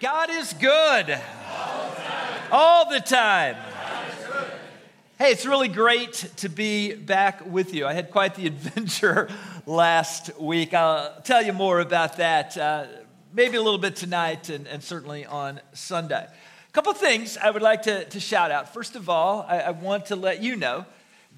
God is good all the time. Hey, it's really great to be back with you. I had quite the adventure last week. I'll tell you more about that uh, maybe a little bit tonight and, and, certainly on Sunday. A couple things I would like to, to shout out. First of all, I, I want to let you know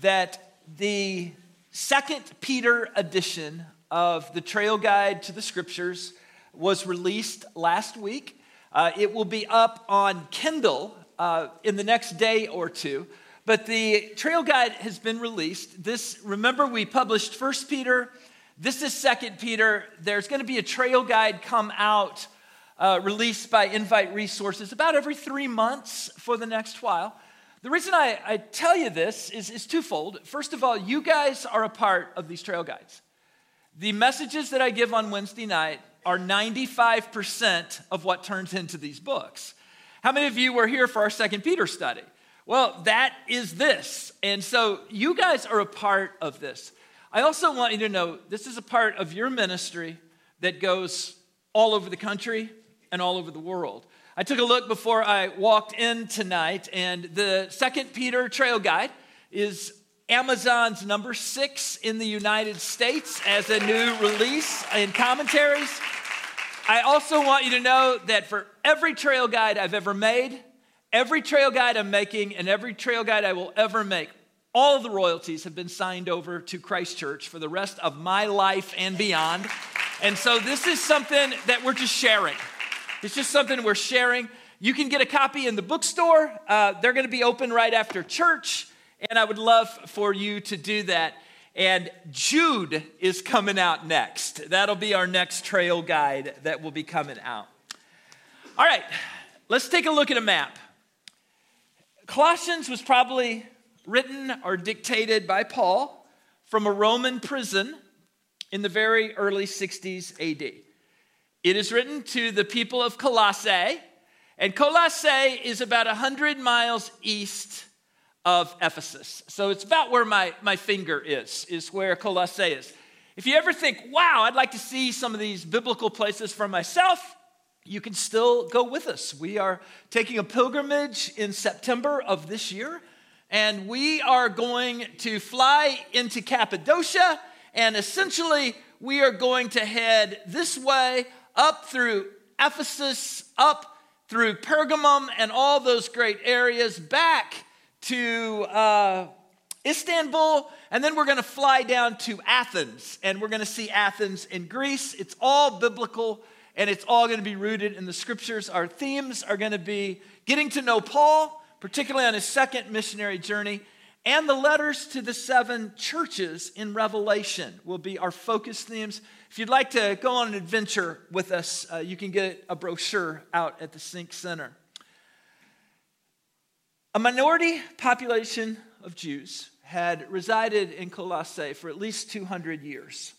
that the second Peter edition of the Trail Guide to the Scriptures was released last week. Uh, it will be up on Kindle uh, in the next day or two. But the trail guide has been released. This, remember, we published First Peter. This is Second Peter. There's going to be a trail guide come out, uh, released by Invite Resources, about every three months for the next while. The reason I, I tell you this is, is twofold. First of all, you guys are a part of these trail guides. The messages that I give on Wednesday night are 95% of what turns into these books. How many of you were here for our second Peter study? Well, that is this. And so you guys are a part of this. I also want you to know this is a part of your ministry that goes all over the country and all over the world. I took a look before I walked in tonight, and the Second Peter Trail Guide is Amazon's number six in the United States as a new release in commentaries. I also want you to know that for every trail guide I've ever made, every trail guide I'm making, and every trail guide I will ever make, all the royalties have been signed over to Christ Church for the rest of my life and beyond. And so this is something that we're just sharing. It's just something we're sharing. You can get a copy in the bookstore. Uh, they're going to be open right after church, and I would love for you to do that. And Jude is coming out next. That'll be our next trail guide that will be coming out. All right, let's take a look at a map. Colossians was probably written or dictated by Paul from a Roman prison in the very early 60s AD. It is written to the people of Colossae, and Colossae is about 100 miles east of Ephesus. So it's about where my, my finger is, is where Colossae is. If you ever think, wow, I'd like to see some of these biblical places for myself, you can still go with us. We are taking a pilgrimage in September of this year, and we are going to fly into Cappadocia, and essentially, we are going to head this way up through Ephesus, up through Pergamum, and all those great areas back to uh, Istanbul, and then we're going to fly down to Athens, and we're going to see Athens in Greece. It's all biblical, and it's all going to be rooted in the scriptures. Our themes are going to be getting to know Paul, particularly on his second missionary journey, and the letters to the seven churches in Revelation will be our focus themes. If you'd like to go on an adventure with us, uh, you can get a brochure out at the Sync Center. A minority population of Jews had resided in Colossae for at least 200 years.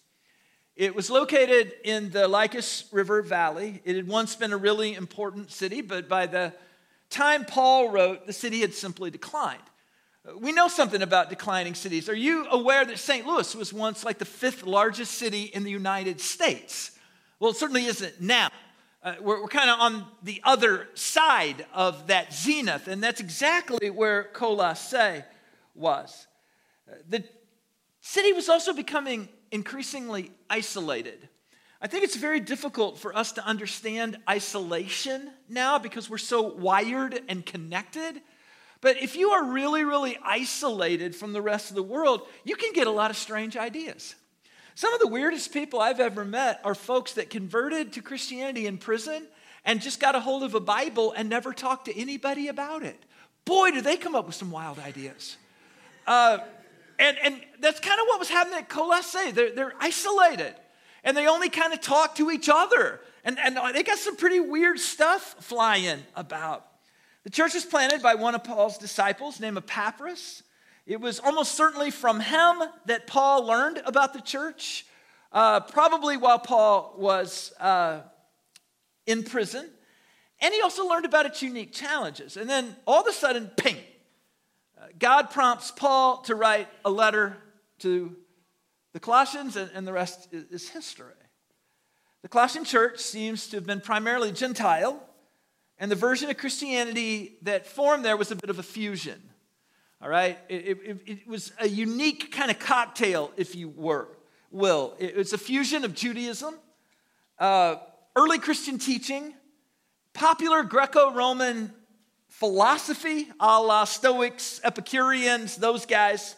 It was located in the Lycus River Valley. It had once been a really important city, but by the time Paul wrote, the city had simply declined. We know something about declining cities. Are you aware that St. Louis was once like the fifth largest city in the United States? Well, it certainly isn't now. Uh, we're, we're kind of on the other side of that zenith, and that's exactly where Colossae was. Uh, the city was also becoming increasingly isolated. I think it's very difficult for us to understand isolation now because we're so wired and connected. But if you are really, really isolated from the rest of the world, you can get a lot of strange ideas. Some of the weirdest people I've ever met are folks that converted to Christianity in prison and just got a hold of a Bible and never talked to anybody about it. Boy, do they come up with some wild ideas. Uh, and, and that's kind of what was happening at Colossae. They're, they're isolated and they only kind of talk to each other. And, and they got some pretty weird stuff flying about. The church was planted by one of Paul's disciples named Epaphras. It was almost certainly from him that Paul learned about the church, uh, probably while Paul was uh, in prison. And he also learned about its unique challenges. And then all of a sudden, ping, uh, God prompts Paul to write a letter to the Colossians, and, and the rest is, is history. The Colossian church seems to have been primarily Gentile, And the version of Christianity that formed there was a bit of a fusion. All right? It, it, it was a unique kind of cocktail, if you were, will. It was a fusion of Judaism, uh, early Christian teaching, popular Greco Roman philosophy, a la Stoics, Epicureans, those guys.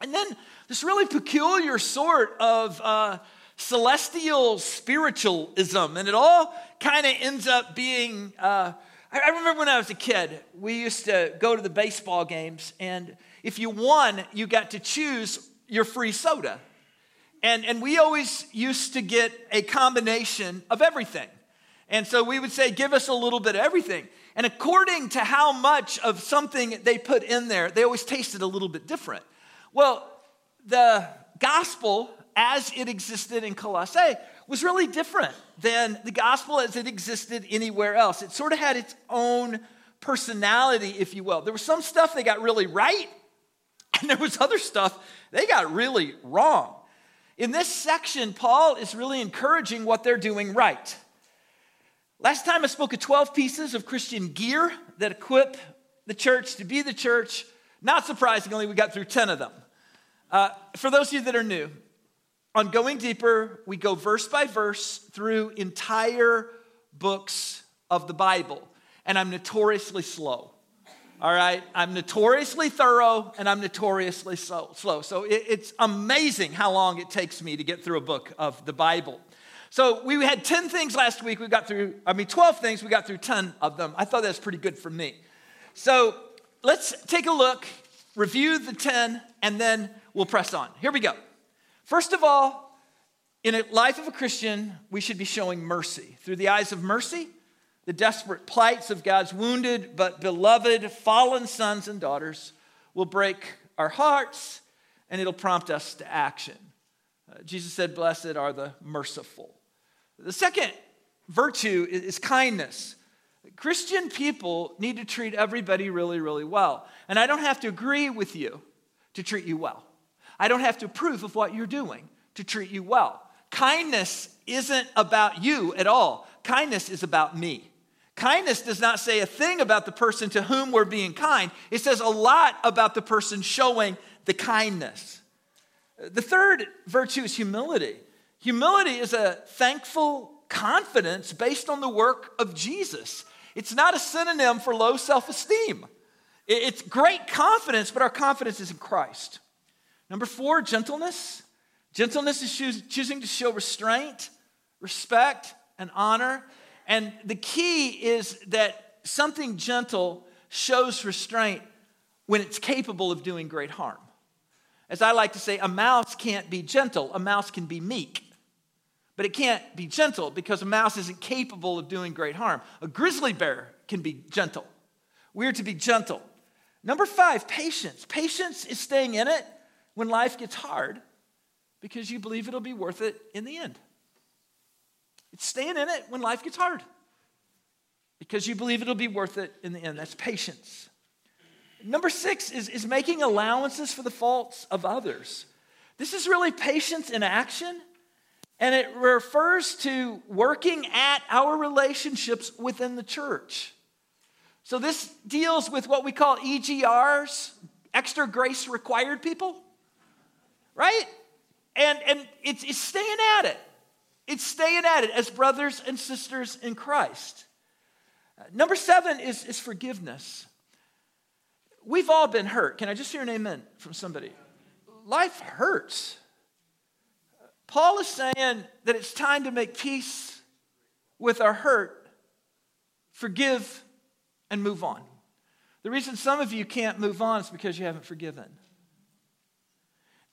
And then this really peculiar sort of uh, celestial spiritualism. And it all kind of ends up being. Uh, I remember when I was a kid, we used to go to the baseball games, and if you won, you got to choose your free soda. And, and we always used to get a combination of everything. And so we would say, give us a little bit of everything. And according to how much of something they put in there, they always tasted a little bit different. Well, the gospel as it existed in Colossae was really different than the gospel as it existed anywhere else. It sort of had its own personality, if you will. There was some stuff they got really right, and there was other stuff they got really wrong. In this section, Paul is really encouraging what they're doing right. Last time I spoke of 12 pieces of Christian gear that equip the church to be the church. Not surprisingly, we got through 10 of them. Uh, for those of you that are new, on Going Deeper, we go verse by verse through entire books of the Bible. And I'm notoriously slow. All right? I'm notoriously thorough and I'm notoriously slow. So it, it's amazing how long it takes me to get through a book of the Bible. So we had 10 things last week. We got through, I mean, 12 things. We got through 10 of them. I thought that was pretty good for me. So let's take a look, review the 10, and then we'll press on. Here we go. First of all, in a life of a Christian, we should be showing mercy. Through the eyes of mercy, the desperate plights of God's wounded but beloved fallen sons and daughters will break our hearts and it'll prompt us to action. Uh, Jesus said, Blessed are the merciful. The second virtue is kindness. Christian people need to treat everybody really, really well. And I don't have to agree with you to treat you well. I don't have to approve of what you're doing to treat you well. Kindness isn't about you at all, kindness is about me. Kindness does not say a thing about the person to whom we're being kind. It says a lot about the person showing the kindness. The third virtue is humility. Humility is a thankful confidence based on the work of Jesus. It's not a synonym for low self esteem. It's great confidence, but our confidence is in Christ. Number four, gentleness. Gentleness is choosing to show restraint, respect, and honor. And the key is that something gentle shows restraint when it's capable of doing great harm. As I like to say, a mouse can't be gentle, a mouse can be meek. But it can't be gentle because a mouse isn't capable of doing great harm. A grizzly bear can be gentle. We're to be gentle. Number five, patience. Patience is staying in it when life gets hard because you believe it'll be worth it in the end. It's staying in it when life gets hard because you believe it'll be worth it in the end. That's patience. Number six is, is making allowances for the faults of others. This is really patience in action, and it refers to working at our relationships within the church. So, this deals with what we call EGRs, extra grace required people, right? And, and it's, it's staying at it. It's staying at it as brothers and sisters in Christ. Number seven is, is forgiveness. We've all been hurt. Can I just hear an amen from somebody? Life hurts. Paul is saying that it's time to make peace with our hurt, forgive, and move on. The reason some of you can't move on is because you haven't forgiven.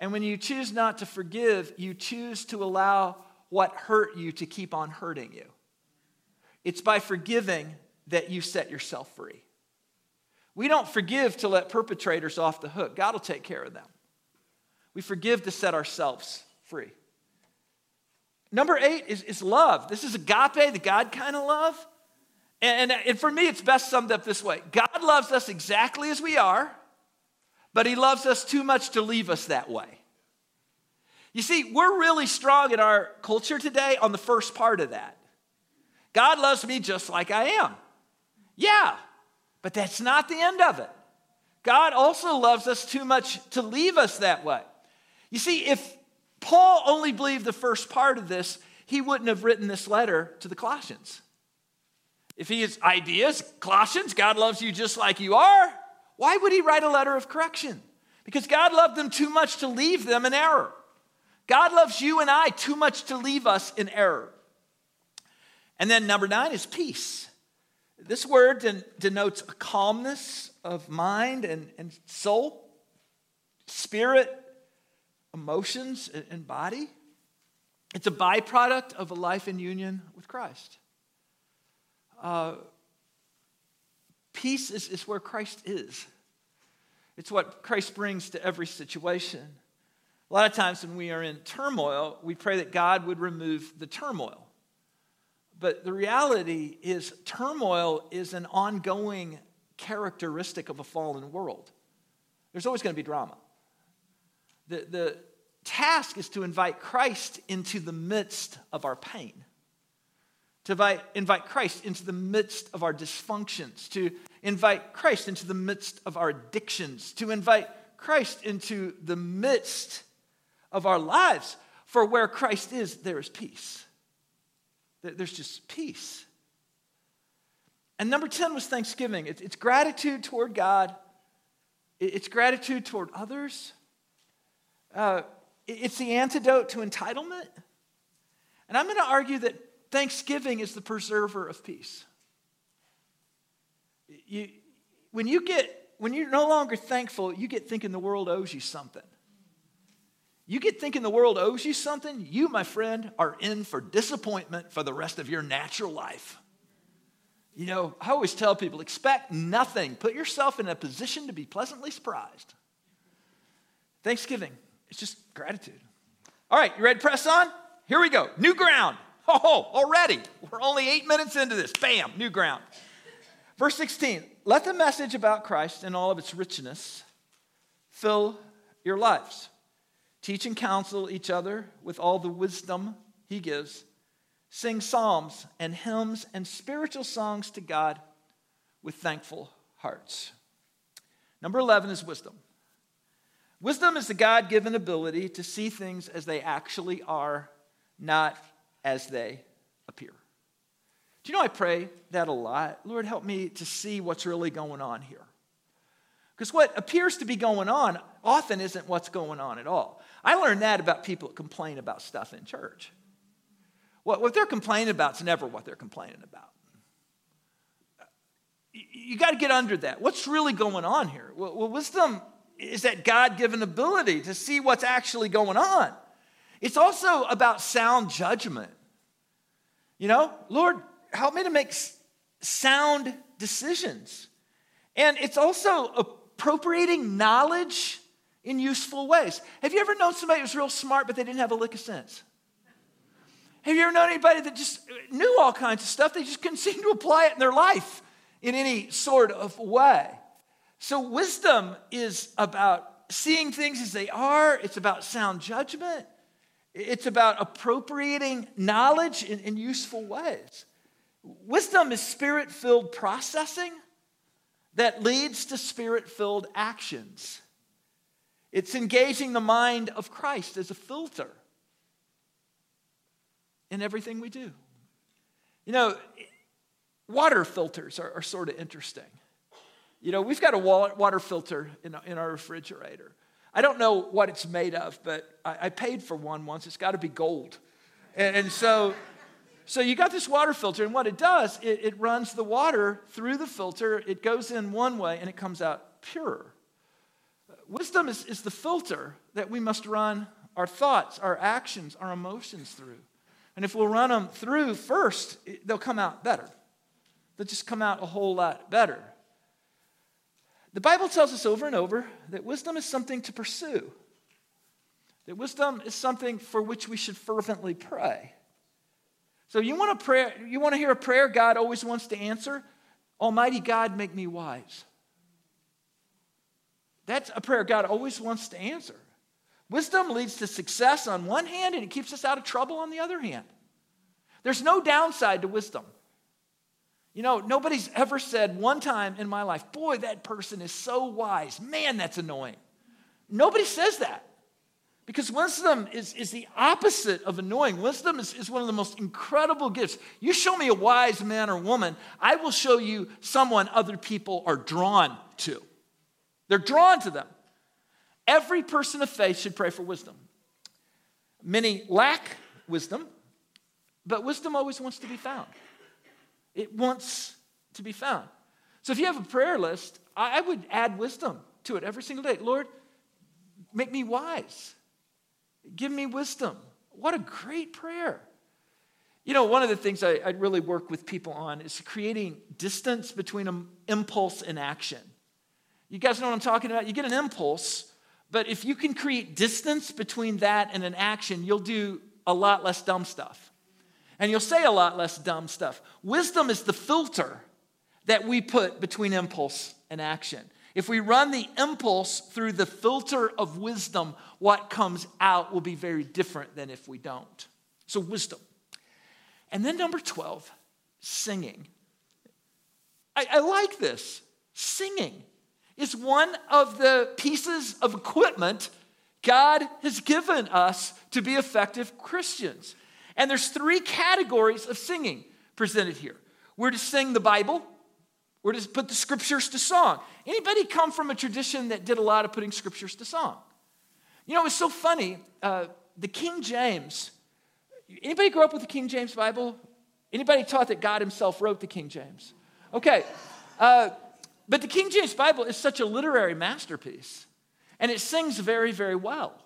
And when you choose not to forgive, you choose to allow what hurt you to keep on hurting you. It's by forgiving that you set yourself free. We don't forgive to let perpetrators off the hook. God will take care of them. We forgive to set ourselves free. Number eight is, is love. This is agape, the God kind of love. And, and, and for me, it's best summed up this way God loves us exactly as we are but he loves us too much to leave us that way. You see, we're really strong in our culture today on the first part of that. God loves me just like I am. Yeah, but that's not the end of it. God also loves us too much to leave us that way. You see, if Paul only believed the first part of this, he wouldn't have written this letter to the Colossians. If he has ideas, Colossians, God loves you just like you are, why would he write a letter of correction? Because God loved them too much to leave them in error. God loves you and I too much to leave us in error. And then number nine is peace. This word denotes a calmness of mind and, and soul, spirit, emotions, and body. It's a byproduct of a life in union with Christ. Uh, peace is, is where Christ is. It's what Christ brings to every situation. A lot of times when we are in turmoil, we pray that God would remove the turmoil. But the reality is, turmoil is an ongoing characteristic of a fallen world. There's always going to be drama. The, the task is to invite Christ into the midst of our pain, to invite, Christ into the midst of our dysfunctions, to invite Christ into the midst of our addictions, to invite Christ into the midst of our lives. For where Christ is, there is peace. There's just peace. And number 10 was thanksgiving. It's, gratitude toward God, it's gratitude toward others. Uh, it's the antidote to entitlement. And I'm going to argue that thanksgiving is the preserver of peace. You, when you get when you're no longer thankful, you get thinking the world owes you something. You get thinking the world owes you something, you, my friend, are in for disappointment for the rest of your natural life. You know, I always tell people expect nothing. Put yourself in a position to be pleasantly surprised. Thanksgiving, it's just gratitude. All right, you ready to press on? Here we go. New ground. Oh, already. We're only eight minutes into this. Bam, new ground. Verse 16 Let the message about Christ and all of its richness fill your lives. Teach and counsel each other with all the wisdom he gives. Sing psalms and hymns and spiritual songs to God with thankful hearts. Number 11 is wisdom. Wisdom is the God given ability to see things as they actually are, not as they appear. Do you know I pray that a lot? Lord, help me to see what's really going on here. Because what appears to be going on often isn't what's going on at all. I learned that about people that complain about stuff in church. What, what they're complaining about is never what they're complaining about. You got to get under that. What's really going on here? Well, well wisdom is that God given ability to see what's actually going on. It's also about sound judgment. You know, Lord, help me to make sound decisions. And it's also appropriating knowledge in useful ways. Have you ever known somebody who was real smart, but they didn't have a lick of sense? Have you ever known anybody that just knew all kinds of stuff? They just couldn't seem to apply it in their life in any sort of way. So, wisdom is about seeing things as they are, it's about sound judgment, it's about appropriating knowledge in, in useful ways. Wisdom is spirit filled processing that leads to spirit filled actions. It's engaging the mind of Christ as a filter in everything we do. You know, water filters are, are sort of interesting. You know, we've got a water filter in, in our refrigerator. I don't know what it's made of, but I, I paid for one once. It's got to be gold. And, and, so, so you got this water filter, and what it does, it, it runs the water through the filter. It goes in one way, and it comes out pure. Wisdom is, is the filter that we must run our thoughts, our actions, our emotions through. And if we'll run them through first, they'll come out better. They'll just come out a whole lot better. The Bible tells us over and over that wisdom is something to pursue, that wisdom is something for which we should fervently pray. So you want to pray, you want to hear a prayer God always wants to answer? Almighty God, make me wise. That's a prayer God always wants to answer. Wisdom leads to success on one hand and it keeps us out of trouble on the other hand. There's no downside to wisdom. You know, nobody's ever said one time in my life, boy, that person is so wise. Man, that's annoying. Nobody says that. Because wisdom is, is the opposite of annoying. Wisdom is, is one of the most incredible gifts. You show me a wise man or woman, I will show you someone other people are drawn to. They're drawn to them. Every person of faith should pray for wisdom. Many lack wisdom, but wisdom always wants to be found. It wants to be found. So if you have a prayer list, I would add wisdom to it every single day. Lord, make me wise. Give me wisdom. What a great prayer. You know, one of the things I, I really work with people on is creating distance between impulse and action. You guys know what I'm talking about? You get an impulse, but if you can create distance between that and an action, you'll do a lot less dumb stuff. And you'll say a lot less dumb stuff. Wisdom is the filter that we put between impulse and action. If we run the impulse through the filter of wisdom, what comes out will be very different than if we don't. So, wisdom. And then, number 12, singing. I, I like this. Singing is one of the pieces of equipment God has given us to be effective Christians. And there's three categories of singing presented here. We're to sing the Bible, we're to put the scriptures to song. Anybody come from a tradition that did a lot of putting scriptures to song? You know, it's so funny. Uh, the King James, anybody grow up with the King James Bible? Anybody taught that God himself wrote the King James? Okay. Uh, but the King James Bible is such a literary masterpiece, and it sings very, very well.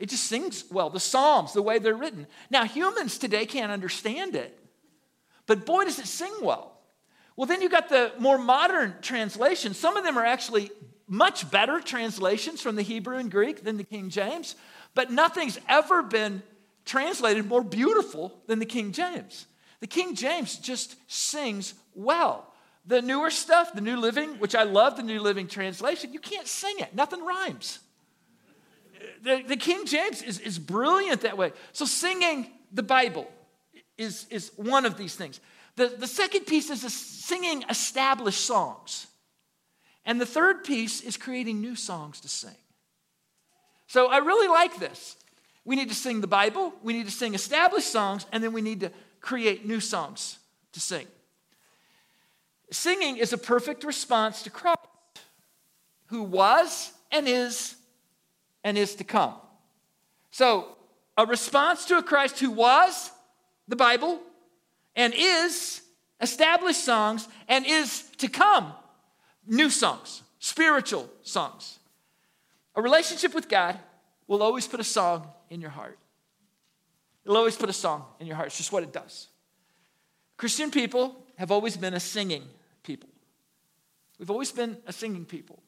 It just sings well. The Psalms, the way they're written. Now, humans today can't understand it, but boy, does it sing well. Well, then you got the more modern translations. Some of them are actually much better translations from the Hebrew and Greek than the King James, but nothing's ever been translated more beautiful than the King James. The King James just sings well. The newer stuff, the New Living, which I love the New Living translation, you can't sing it, nothing rhymes. The, the King James is, is brilliant that way. So, singing the Bible is, is one of these things. The, the second piece is singing established songs. And the third piece is creating new songs to sing. So I really like this. We need to sing the Bible, we need to sing established songs, and then we need to create new songs to sing. Singing is a perfect response to Christ, who was and is and is to come. So, a response to a Christ who was the Bible, and is established songs and is to come new songs, spiritual songs. A relationship with God will always put a song in your heart. It'll always put a song in your heart. It's just what it does. Christian people have always been a singing people. We've always been a singing people.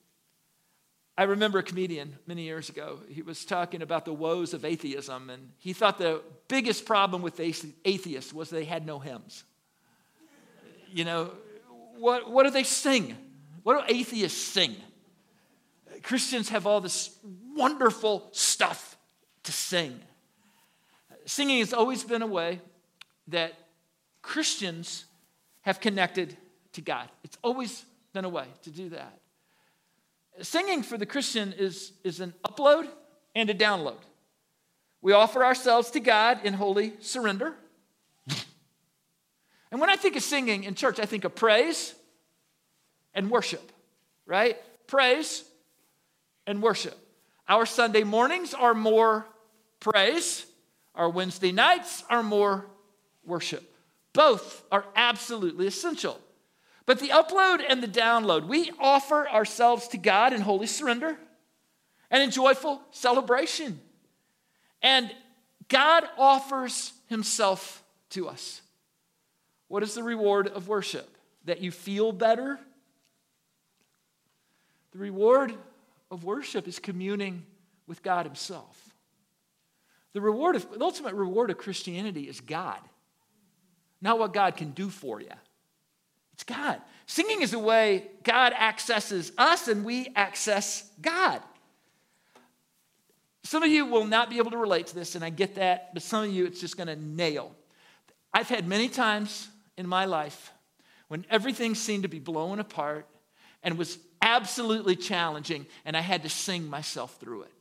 I remember a comedian many years ago. He was talking about the woes of atheism, and he thought the biggest problem with atheists was they had no hymns. You know, what, what do they sing? What do atheists sing? Christians have all this wonderful stuff to sing. Singing has always been a way that Christians have connected to God. It's always been a way to do that. Singing for the Christian is, is an upload and a download. We offer ourselves to God in holy surrender. And when I think of singing in church, I think of praise and worship, right? Praise and worship. Our Sunday mornings are more praise, our Wednesday nights are more worship. Both are absolutely essential. But the upload and the download, we offer ourselves to God in holy surrender and in joyful celebration. And God offers himself to us. What is the reward of worship? That you feel better? The reward of worship is communing with God himself. The reward of the ultimate reward of Christianity is God. Not what God can do for you. It's God. Singing is a way God accesses us and we access God. Some of you will not be able to relate to this, and I get that, but some of you it's just going to nail. I've had many times in my life when everything seemed to be blowing apart and was absolutely challenging, and I had to sing myself through it.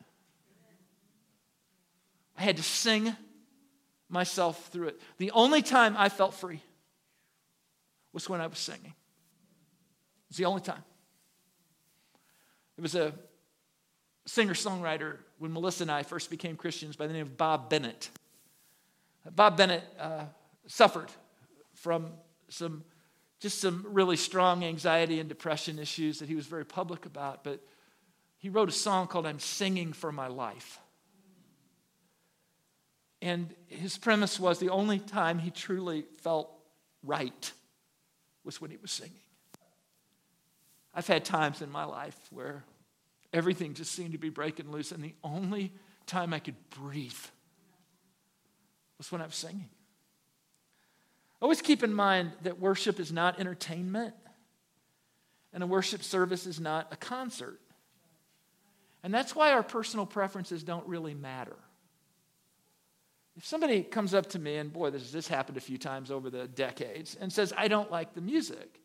I had to sing myself through it. The only time I felt free was when I was singing. It's the only time. It was a singer songwriter when Melissa and I first became Christians by the name of Bob Bennett. Bob Bennett uh, suffered from some just some really strong anxiety and depression issues that he was very public about, but he wrote a song called I'm Singing for My Life. And his premise was the only time he truly felt right was when he was singing. I've had times in my life where everything just seemed to be breaking loose, and the only time I could breathe was when I was singing. Always keep in mind that worship is not entertainment, and a worship service is not a concert. And that's why our personal preferences don't really matter. If somebody comes up to me, and boy, this, this happened a few times over the decades, and says, I don't like the music,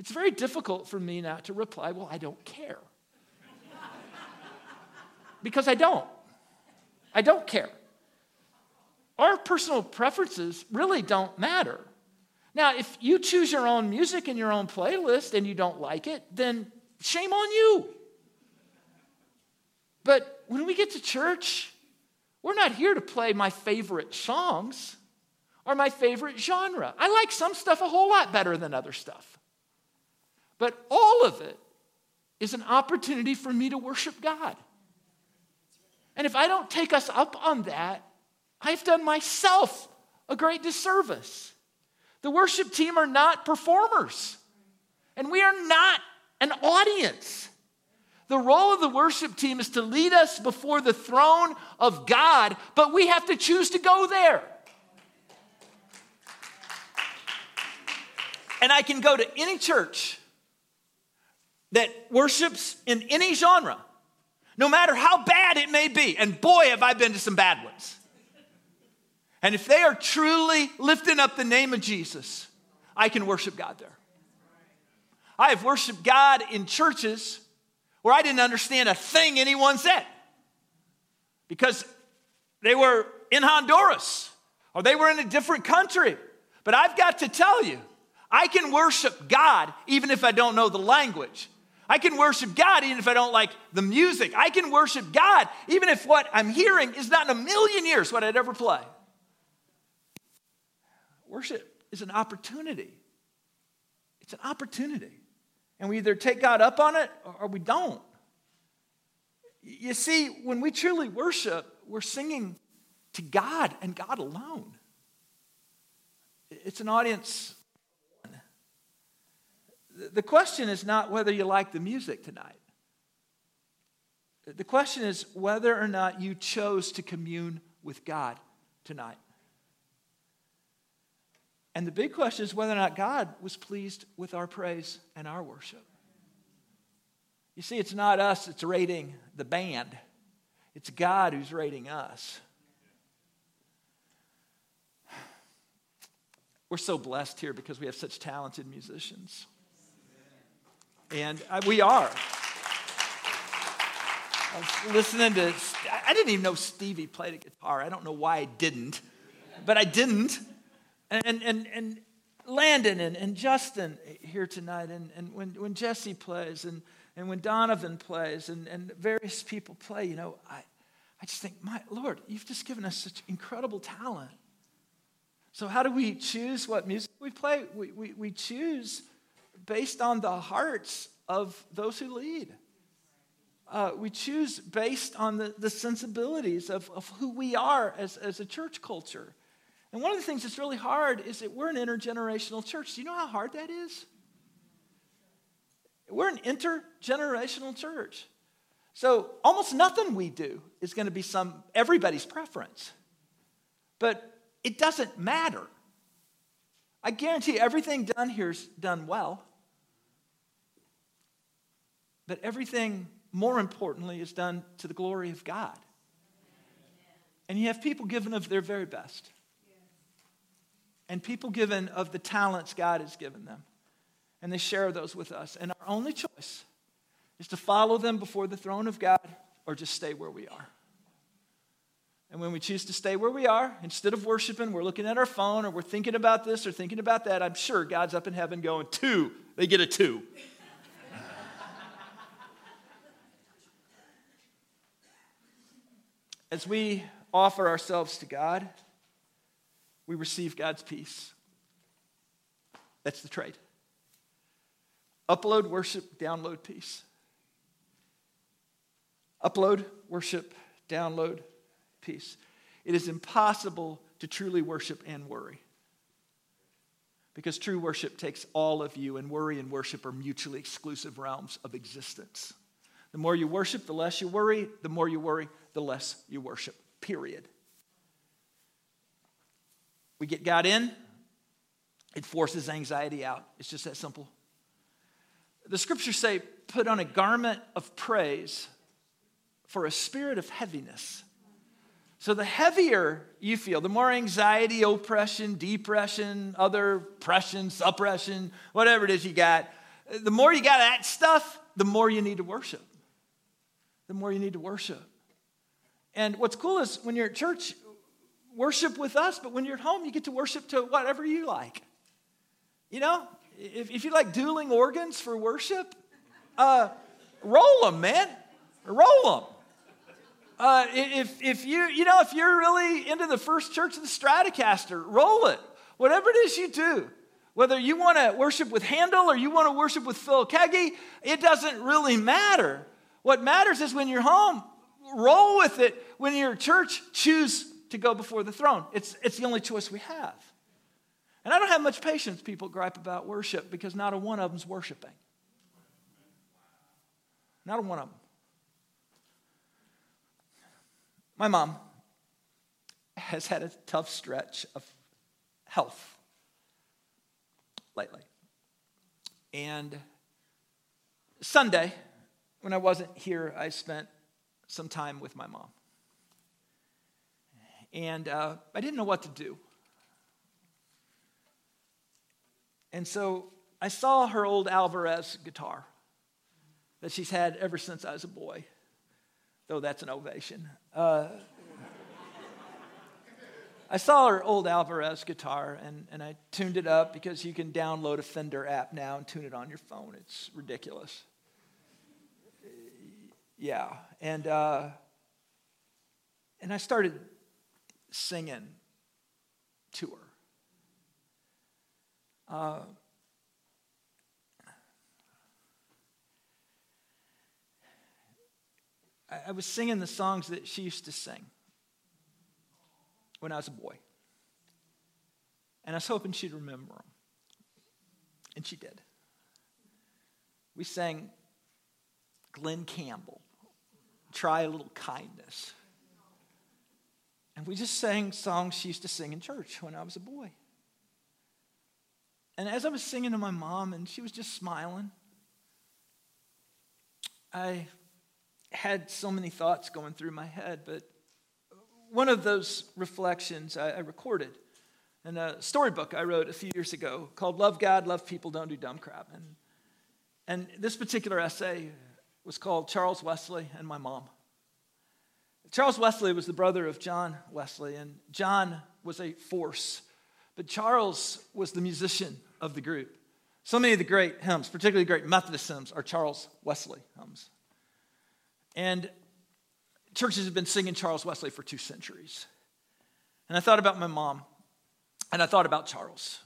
it's very difficult for me not to reply, Well, I don't care. because I don't. I don't care. Our personal preferences really don't matter. Now, if you choose your own music and your own playlist and you don't like it, then shame on you. But when we get to church, we're not here to play my favorite songs or my favorite genre. I like some stuff a whole lot better than other stuff. But all of it is an opportunity for me to worship God. And if I don't take us up on that, I've done myself a great disservice. The worship team are not performers, and we are not an audience. The role of the worship team is to lead us before the throne of God, but we have to choose to go there. And I can go to any church that worships in any genre, no matter how bad it may be. And boy, have I been to some bad ones. And if they are truly lifting up the name of Jesus, I can worship God there. I have worshiped God in churches where I didn't understand a thing anyone said because they were in Honduras or they were in a different country. But I've got to tell you, I can worship God even if I don't know the language. I can worship God even if I don't like the music. I can worship God even if what I'm hearing is not in a million years what I'd ever play. Worship is an opportunity. It's an opportunity. And we either take God up on it or we don't. You see, when we truly worship, we're singing to God and God alone. It's an audience. The question is not whether you like the music tonight. The question is whether or not you chose to commune with God tonight. And the big question is whether or not God was pleased with our praise and our worship. You see, it's not us that's rating the band, it's God who's rating us. We're so blessed here because we have such talented musicians. And we are. I was listening to, I didn't even know Stevie played a guitar. I don't know why I didn't, but I didn't and, and, and Landon and, and Justin here tonight, and, and when, when Jesse plays, and, and when Donovan plays, and, and various people play, you know, I, I just think, my Lord, you've just given us such incredible talent. So, how do we choose what music we play? We, we, we choose based on the hearts of those who lead. Uh, we choose based on the, the sensibilities of, of who we are as, as a church culture. And one of the things that's really hard is that we're an intergenerational church. Do you know how hard that is? We're an intergenerational church. So almost nothing we do is going to be some everybody's preference. But it doesn't matter. I guarantee everything done here is done well. But everything, more importantly, is done to the glory of God. And you have people giving of their very best and people given of the talents God has given them. and they share those with us. And our only choice is to follow them before the throne of God or just stay where we are. And when we choose to stay where we are, instead of worshiping, we're looking at our phone or we're thinking about this or thinking about that, I'm sure God's up in heaven going, two. They get a two. As we offer ourselves to God, we receive God's peace. That's the trade. Upload, worship, download peace. Upload, worship, download peace. It is impossible to truly worship and worry. Because true worship takes all of you, and worry and worship are mutually exclusive realms of existence. The more you worship, the less you worry. The more you worry, the less you worship. Period. We get God in, it forces anxiety out. It's just that simple. The scriptures say, put on a garment of praise for a spirit of heaviness. So, the heavier you feel, the more anxiety, oppression, depression, other pression, suppression, whatever it is you got, the more you got that stuff, the more you need to worship. The more you need to worship. And what's cool is when you're at church, worship with us, but when you're at home, you get to worship to whatever you like. You know, if, if you like dueling organs for worship, uh, roll them, man. Roll them. Uh, if, if you, you know, if you're really into the first church of the Stratocaster, roll it. Whatever it is you do, whether you want to worship with Handel or you want to worship with Phil Keaggy, it doesn't really matter. What matters is when you're home, roll with it. When you're at church, choose to go before the throne. It's, it's the only choice we have. And I don't have much patience people gripe about worship because not a one of them's worshiping. Not a one of them. My mom has had a tough stretch of health lately. And Sunday, when I wasn't here, I spent some time with my mom. And uh, I didn't know what to do. And so I saw her old Alvarez guitar that she's had ever since I was a boy, though that's an ovation. Uh, I saw her old Alvarez guitar and, and I tuned it up because you can download a Fender app now and tune it on your phone. It's ridiculous. Yeah. And, uh, and I started singing to her. Uh, I, I was singing the songs that she used to sing when I was a boy. And I was hoping she'd remember them. And she did. We sang Glen Campbell, Try a Little Kindness. And we just sang songs she used to sing in church when I was a boy. And as I was singing to my mom, and she was just smiling, I had so many thoughts going through my head, but one of those reflections I, I recorded in a storybook I wrote a few years ago called Love God, Love People, Don't Do Dumb Crap. And, and this particular essay was called Charles Wesley and My Mom. Charles Wesley was the brother of John Wesley, and John was a force, but Charles was the musician of the group. So many of the great hymns, particularly great Methodist hymns, are Charles Wesley hymns. And churches have been singing Charles Wesley for two centuries. And I thought about my mom, and I thought about Charles,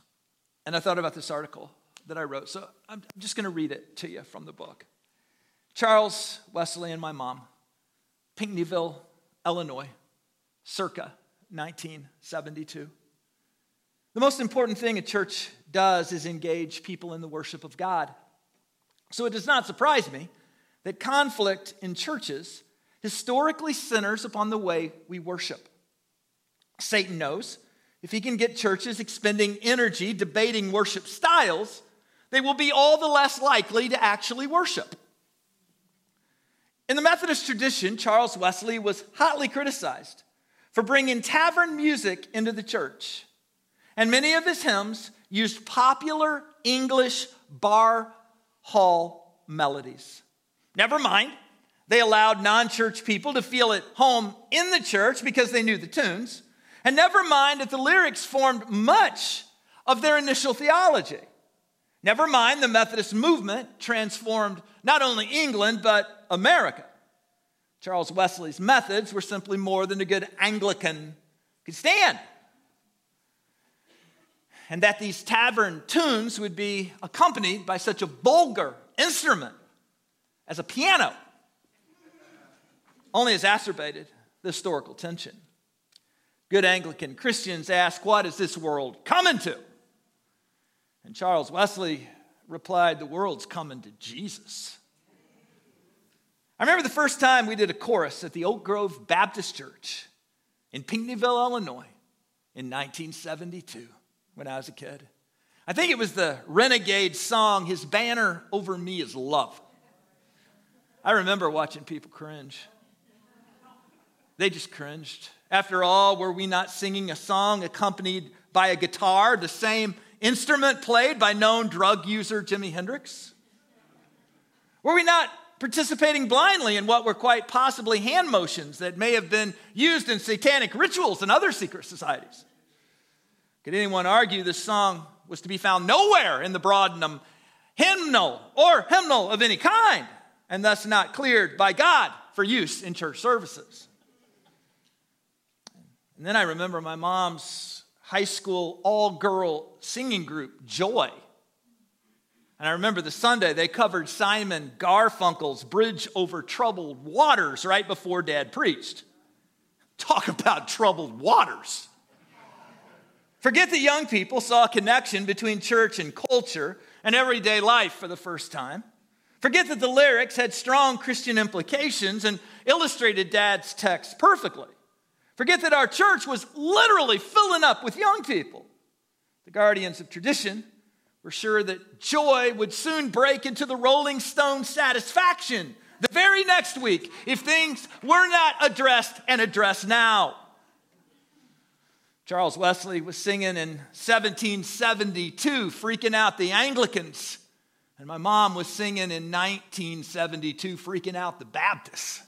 and I thought about this article that I wrote. So I'm just going to read it to you from the book. Charles Wesley and my mom, Pinckneyville, Illinois, circa 1972. The most important thing a church does is engage people in the worship of God. So it does not surprise me that conflict in churches historically centers upon the way we worship. Satan knows if he can get churches expending energy debating worship styles, they will be all the less likely to actually worship. In the Methodist tradition, Charles Wesley was hotly criticized for bringing tavern music into the church. And many of his hymns used popular English bar hall melodies. Never mind, they allowed non church people to feel at home in the church because they knew the tunes. And never mind that the lyrics formed much of their initial theology. Never mind the Methodist movement transformed not only England, but America. Charles Wesley's methods were simply more than a good Anglican could stand. And that these tavern tunes would be accompanied by such a vulgar instrument as a piano only exacerbated the historical tension. Good Anglican Christians ask, What is this world coming to? And Charles Wesley replied, The world's coming to Jesus. I remember the first time we did a chorus at the Oak Grove Baptist Church in Pinckneyville, Illinois in 1972 when I was a kid. I think it was the Renegade song, His Banner Over Me is Love. I remember watching people cringe. They just cringed. After all, were we not singing a song accompanied by a guitar, the same instrument played by known drug user Jimi Hendrix? Were we not participating blindly in what were quite possibly hand motions that may have been used in satanic rituals and other secret societies? Could anyone argue this song was to be found nowhere in the Broadman hymnal or hymnal of any kind, and thus not cleared by God for use in church services? And then I remember my mom's high school all girl singing group, Joy. And I remember the Sunday they covered Simon Garfunkel's Bridge Over Troubled Waters right before Dad preached. Talk about troubled waters. Forget that young people saw a connection between church and culture and everyday life for the first time. Forget that the lyrics had strong Christian implications and illustrated Dad's text perfectly. Forget that our church was literally filling up with young people. The guardians of tradition were sure that joy would soon break into the Rolling Stone satisfaction the very next week if things were not addressed and addressed now. Charles Wesley was singing in 1772, freaking out the Anglicans. And my mom was singing in 1972, freaking out the Baptists.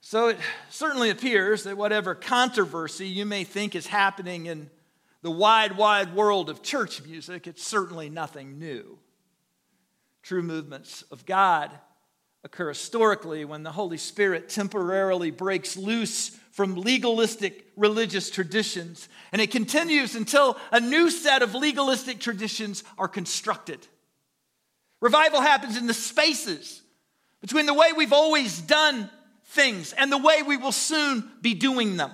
So it certainly appears that whatever controversy you may think is happening in the wide, wide world of church music, it's certainly nothing new. True movements of God occur historically when the Holy Spirit temporarily breaks loose from legalistic religious traditions, and it continues until a new set of legalistic traditions are constructed. Revival happens in the spaces between the way we've always done things and the way we will soon be doing them.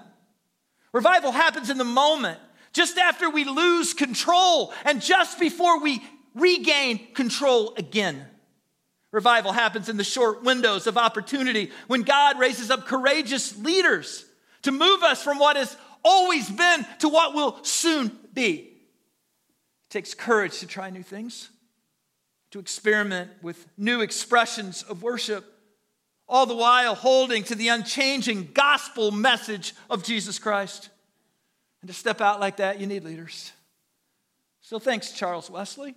Revival happens in the moment, just after we lose control and just before we regain control again. Revival happens in the short windows of opportunity when God raises up courageous leaders to move us from what has always been to what will soon be. It takes courage to try new things, to experiment with new expressions of worship all the while holding to the unchanging gospel message of Jesus Christ. And to step out like that, you need leaders. So thanks, Charles Wesley.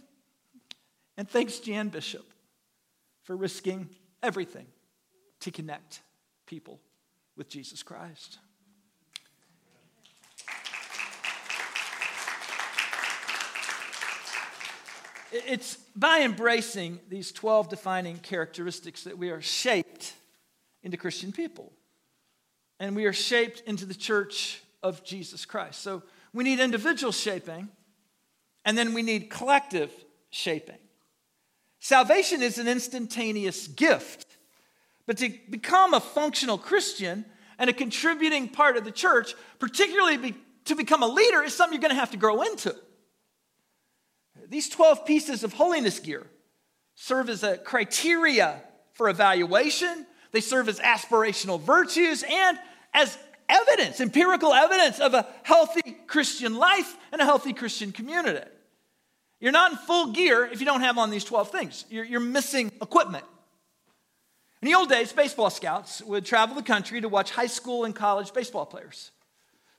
And thanks, Jan Bishop, for risking everything to connect people with Jesus Christ. It's by embracing these 12 defining characteristics that we are shaped into Christian people. And we are shaped into the church of Jesus Christ. So we need individual shaping, and then we need collective shaping. Salvation is an instantaneous gift, but to become a functional Christian and a contributing part of the church, particularly be, to become a leader, is something you're going to have to grow into. These 12 pieces of holiness gear serve as a criteria for evaluation they serve as aspirational virtues and as evidence, empirical evidence of a healthy Christian life and a healthy Christian community. You're not in full gear if you don't have on these 12 things. You're, you're missing equipment. In the old days, baseball scouts would travel the country to watch high school and college baseball players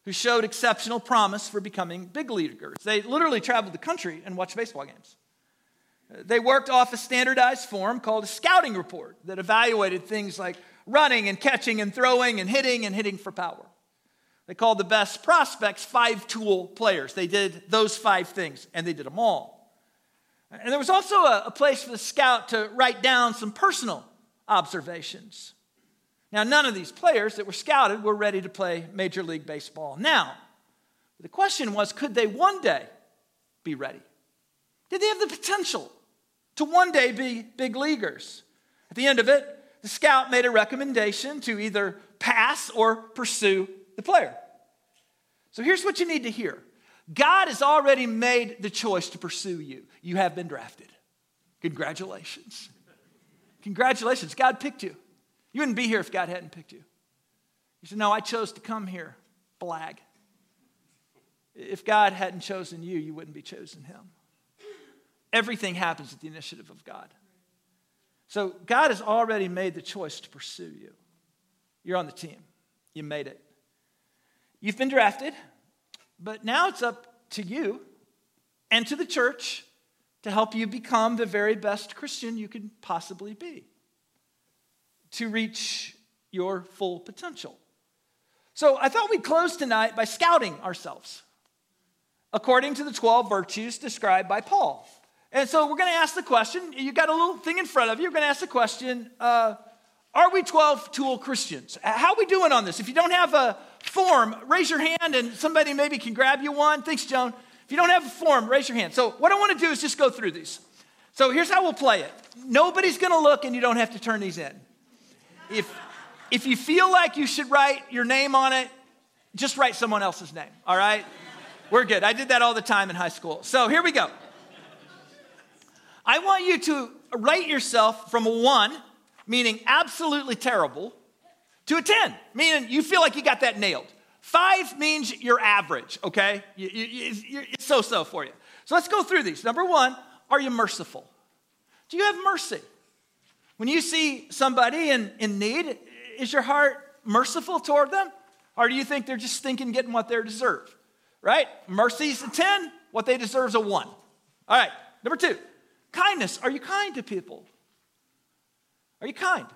who showed exceptional promise for becoming big leaguers. They literally traveled the country and watched baseball games. They worked off a standardized form called a scouting report that evaluated things like running and catching and throwing and hitting and hitting for power. They called the best prospects five tool players. They did those five things, and they did them all. And there was also a, a place for the scout to write down some personal observations. Now, none of these players that were scouted were ready to play Major League Baseball now. The question was could they one day be ready? Did they have the potential to one day be big leaguers? At the end of it, the scout made a recommendation to either pass or pursue the player. So here's what you need to hear God has already made the choice to pursue you. You have been drafted. Congratulations. Congratulations. God picked you. You wouldn't be here if God hadn't picked you. You said, No, I chose to come here. Blag. If God hadn't chosen you, you wouldn't be chosen him. Everything happens at the initiative of God. So God has already made the choice to pursue you. You're on the team. You made it. You've been drafted, but now it's up to you and to the church to help you become the very best Christian you can possibly be, to reach your full potential. So I thought we'd close tonight by scouting ourselves according to the 12 virtues described by Paul. And so we're going to ask the question you got a little thing in front of you. You're going to ask the question uh, Are we 12 tool Christians? How are we doing on this? If you don't have a form, raise your hand and somebody maybe can grab you one. Thanks, Joan. If you don't have a form, raise your hand. So, what I want to do is just go through these. So, here's how we'll play it nobody's going to look and you don't have to turn these in. If, if you feel like you should write your name on it, just write someone else's name, all right? We're good. I did that all the time in high school. So, here we go. I want you to rate yourself from a one, meaning absolutely terrible, to a 10, meaning you feel like you got that nailed. Five means you're average, okay? You, it's so so for you. So let's go through these. Number one, are you merciful? Do you have mercy? When you see somebody in, in need, is your heart merciful toward them? Or do you think they're just thinking getting what they deserve? Right? Mercy's a 10, what they deserve is a 1. All right, number two, kindness. Are you kind to people? Are you kind?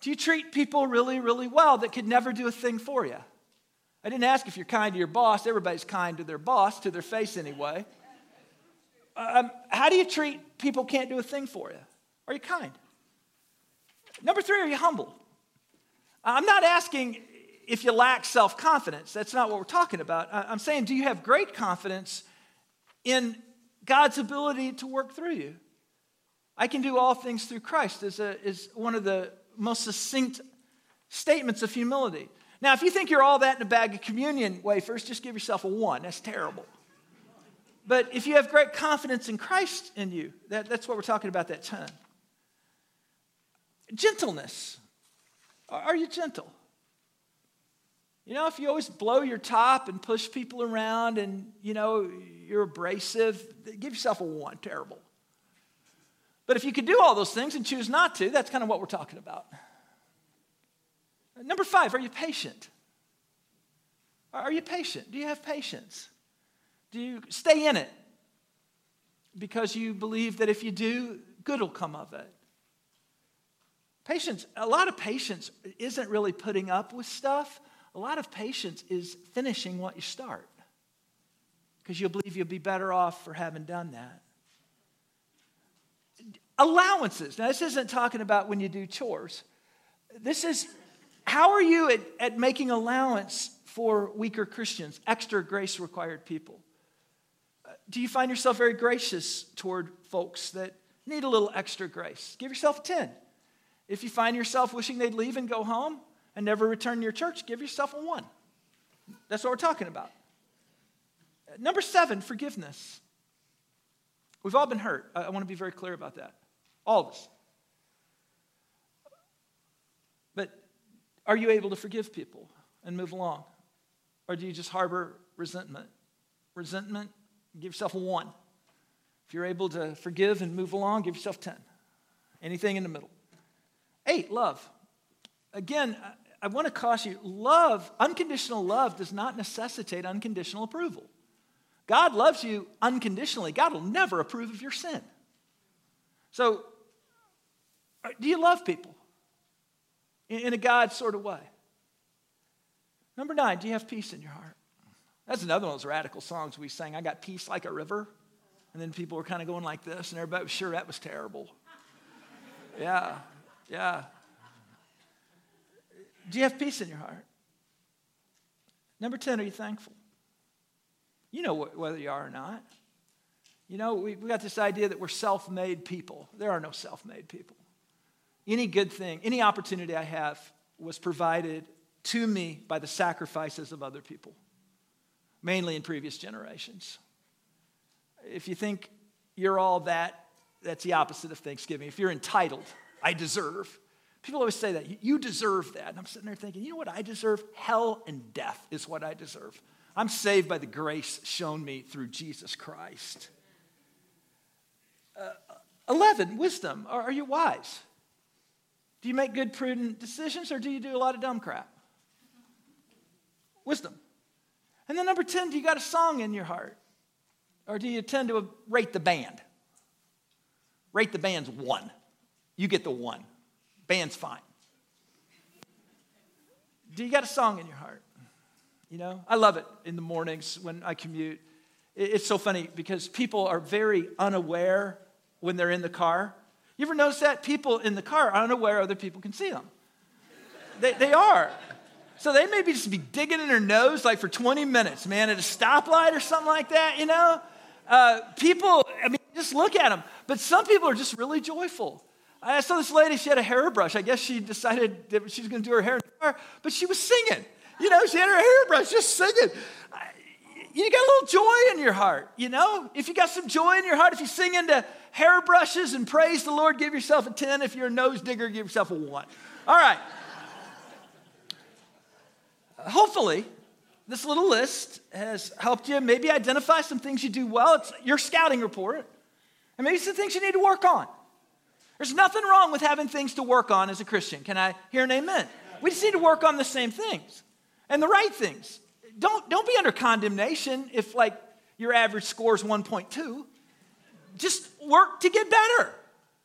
Do you treat people really, really well that could never do a thing for you? I didn't ask if you're kind to your boss. Everybody's kind to their boss, to their face anyway. Um, how do you treat people can't do a thing for you? Are you kind? Number three, are you humble? I'm not asking if you lack self confidence. That's not what we're talking about. I'm saying, do you have great confidence in God's ability to work through you? I can do all things through Christ is, a, is one of the most succinct statements of humility. Now, if you think you're all that in a bag of communion wafers, just give yourself a one. That's terrible. But if you have great confidence in Christ in you, that, that's what we're talking about that time. Gentleness. Are you gentle? You know, if you always blow your top and push people around and, you know, you're abrasive, give yourself a one. Terrible. But if you could do all those things and choose not to, that's kind of what we're talking about. Number five, are you patient? Are you patient? Do you have patience? Do you stay in it because you believe that if you do, good will come of it? Patience, a lot of patience isn't really putting up with stuff. A lot of patience is finishing what you start because you'll believe you'll be better off for having done that. Allowances. Now, this isn't talking about when you do chores. This is how are you at, at making allowance for weaker Christians, extra grace required people? Uh, do you find yourself very gracious toward folks that need a little extra grace? Give yourself a 10. If you find yourself wishing they'd leave and go home and never return to your church, give yourself a 1. That's what we're talking about. Number seven, forgiveness. We've all been hurt. I, I want to be very clear about that. All of us. But are you able to forgive people and move along? Or do you just harbor resentment? Resentment, give yourself a one. If you're able to forgive and move along, give yourself 10. Anything in the middle. Eight, love. Again, I want to caution you love, unconditional love, does not necessitate unconditional approval. God loves you unconditionally. God will never approve of your sin. So, uh, do you love people in a God sort of way? Number nine, do you have peace in your heart? That's another one of those radical songs we sang. I got peace like a river. And then people were kind of going like this, and everybody was sure that was terrible. Yeah, yeah. Do you have peace in your heart? Number 10, are you thankful? You know whether you are or not. You know, we, we got this idea that we're self made people. There are no self made people. Any good thing, any opportunity I have was provided to me by the sacrifices of other people, mainly in previous generations. If you think you're all that, that's the opposite of Thanksgiving. If you're entitled, I deserve. People always say that. You deserve that. And I'm sitting there thinking, you know what I deserve? Hell and death is what I deserve. I'm saved by the grace shown me through Jesus Christ. Uh, 11, wisdom. Are, are you wise? Do you make good, prudent decisions or do you do a lot of dumb crap? Wisdom. And then number 10, do you got a song in your heart? Or do you tend to rate the band? Rate the band's one. You get the one. Band's fine. Do you got a song in your heart? You know, I love it in the mornings when I commute. It's so funny because people are very unaware when they're in the car. You ever notice that? People in the car are unaware other people can see them. They, they are. So they maybe just be digging in their nose like for 20 minutes, man, at a stoplight or something like that, you know? Uh, people, I mean, just look at them. But some people are just really joyful. I saw this lady, she had a hairbrush. I guess she decided that she was going to do her hair in the car, but she was singing. You know, she had her hairbrush just singing. You got a little joy in your heart, you know? If you got some joy in your heart, if you sing into hairbrushes and praise the Lord, give yourself a 10. If you're a nose digger, give yourself a 1. All right. Hopefully, this little list has helped you maybe identify some things you do well. It's your scouting report, and maybe some things you need to work on. There's nothing wrong with having things to work on as a Christian. Can I hear an amen? We just need to work on the same things and the right things. Don't, don't be under condemnation if, like, your average score is 1.2. Just work to get better.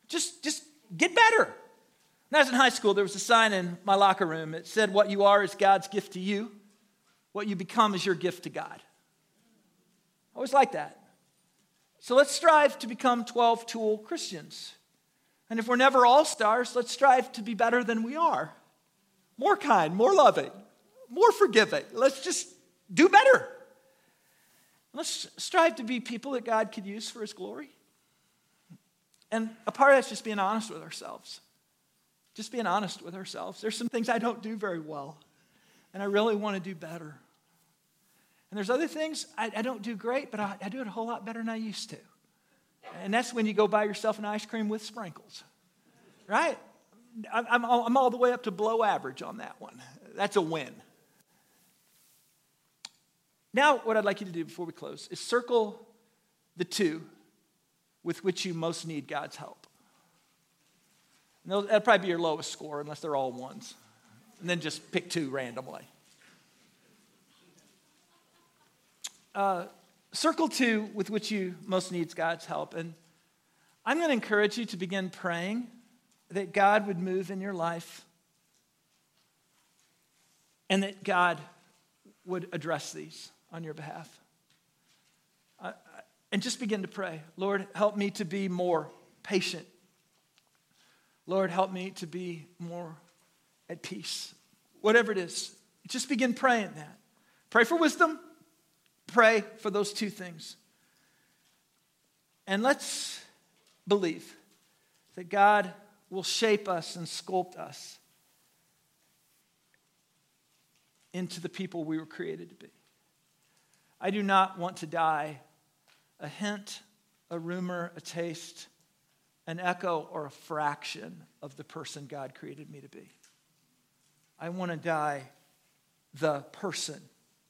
Just, just get better. When I was in high school, there was a sign in my locker room. It said, What you are is God's gift to you, what you become is your gift to God. I always like that. So let's strive to become 12 tool Christians. And if we're never all stars, let's strive to be better than we are more kind, more loving, more forgiving. Let's just do better. Let's strive to be people that God could use for his glory. And a part of that's just being honest with ourselves. Just being honest with ourselves. There's some things I don't do very well, and I really want to do better. And there's other things I, I don't do great, but I, I do it a whole lot better than I used to. And that's when you go buy yourself an ice cream with sprinkles, right? I'm, all, I'm all the way up to below average on that one. That's a win. Now, what I'd like you to do before we close is circle the two with which you most need God's help. And that'll probably be your lowest score, unless they're all ones. And then just pick two randomly. Uh, circle two with which you most needs God's help. And I'm going to encourage you to begin praying that God would move in your life and that God would address these on your behalf. And just begin to pray Lord, help me to be more patient. Lord, help me to be more at peace. Whatever it is, just begin praying that. Pray for wisdom, pray for those two things. And let's believe that God will shape us and sculpt us into the people we were created to be. I do not want to die a hint, a rumor, a taste, an echo, or a fraction of the person God created me to be. I want to die the person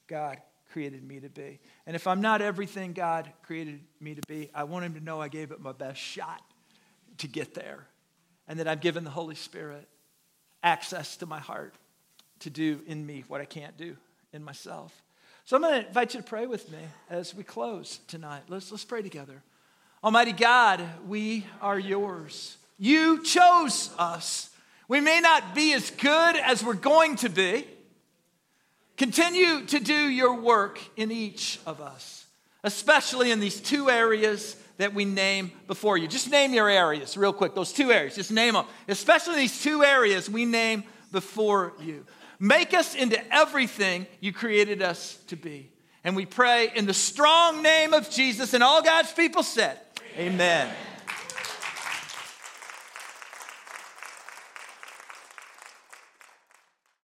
God created me to be. And if I'm not everything God created me to be, I want Him to know I gave it my best shot to get there. And that I've given the Holy Spirit access to my heart to do in me what I can't do in myself. So I'm going to invite you to pray with me as we close tonight. Let's, let's pray together. Almighty God, we are yours. You chose us. We may not be as good as we're going to be. Continue to do your work in each of us, especially in these two areas that we name before you. Just name your areas real quick, those two areas. Just name them. Especially these two areas we name before you. Make us into everything you created us to be. And we pray in the strong name of Jesus, and all God's people said, Amen. Amen.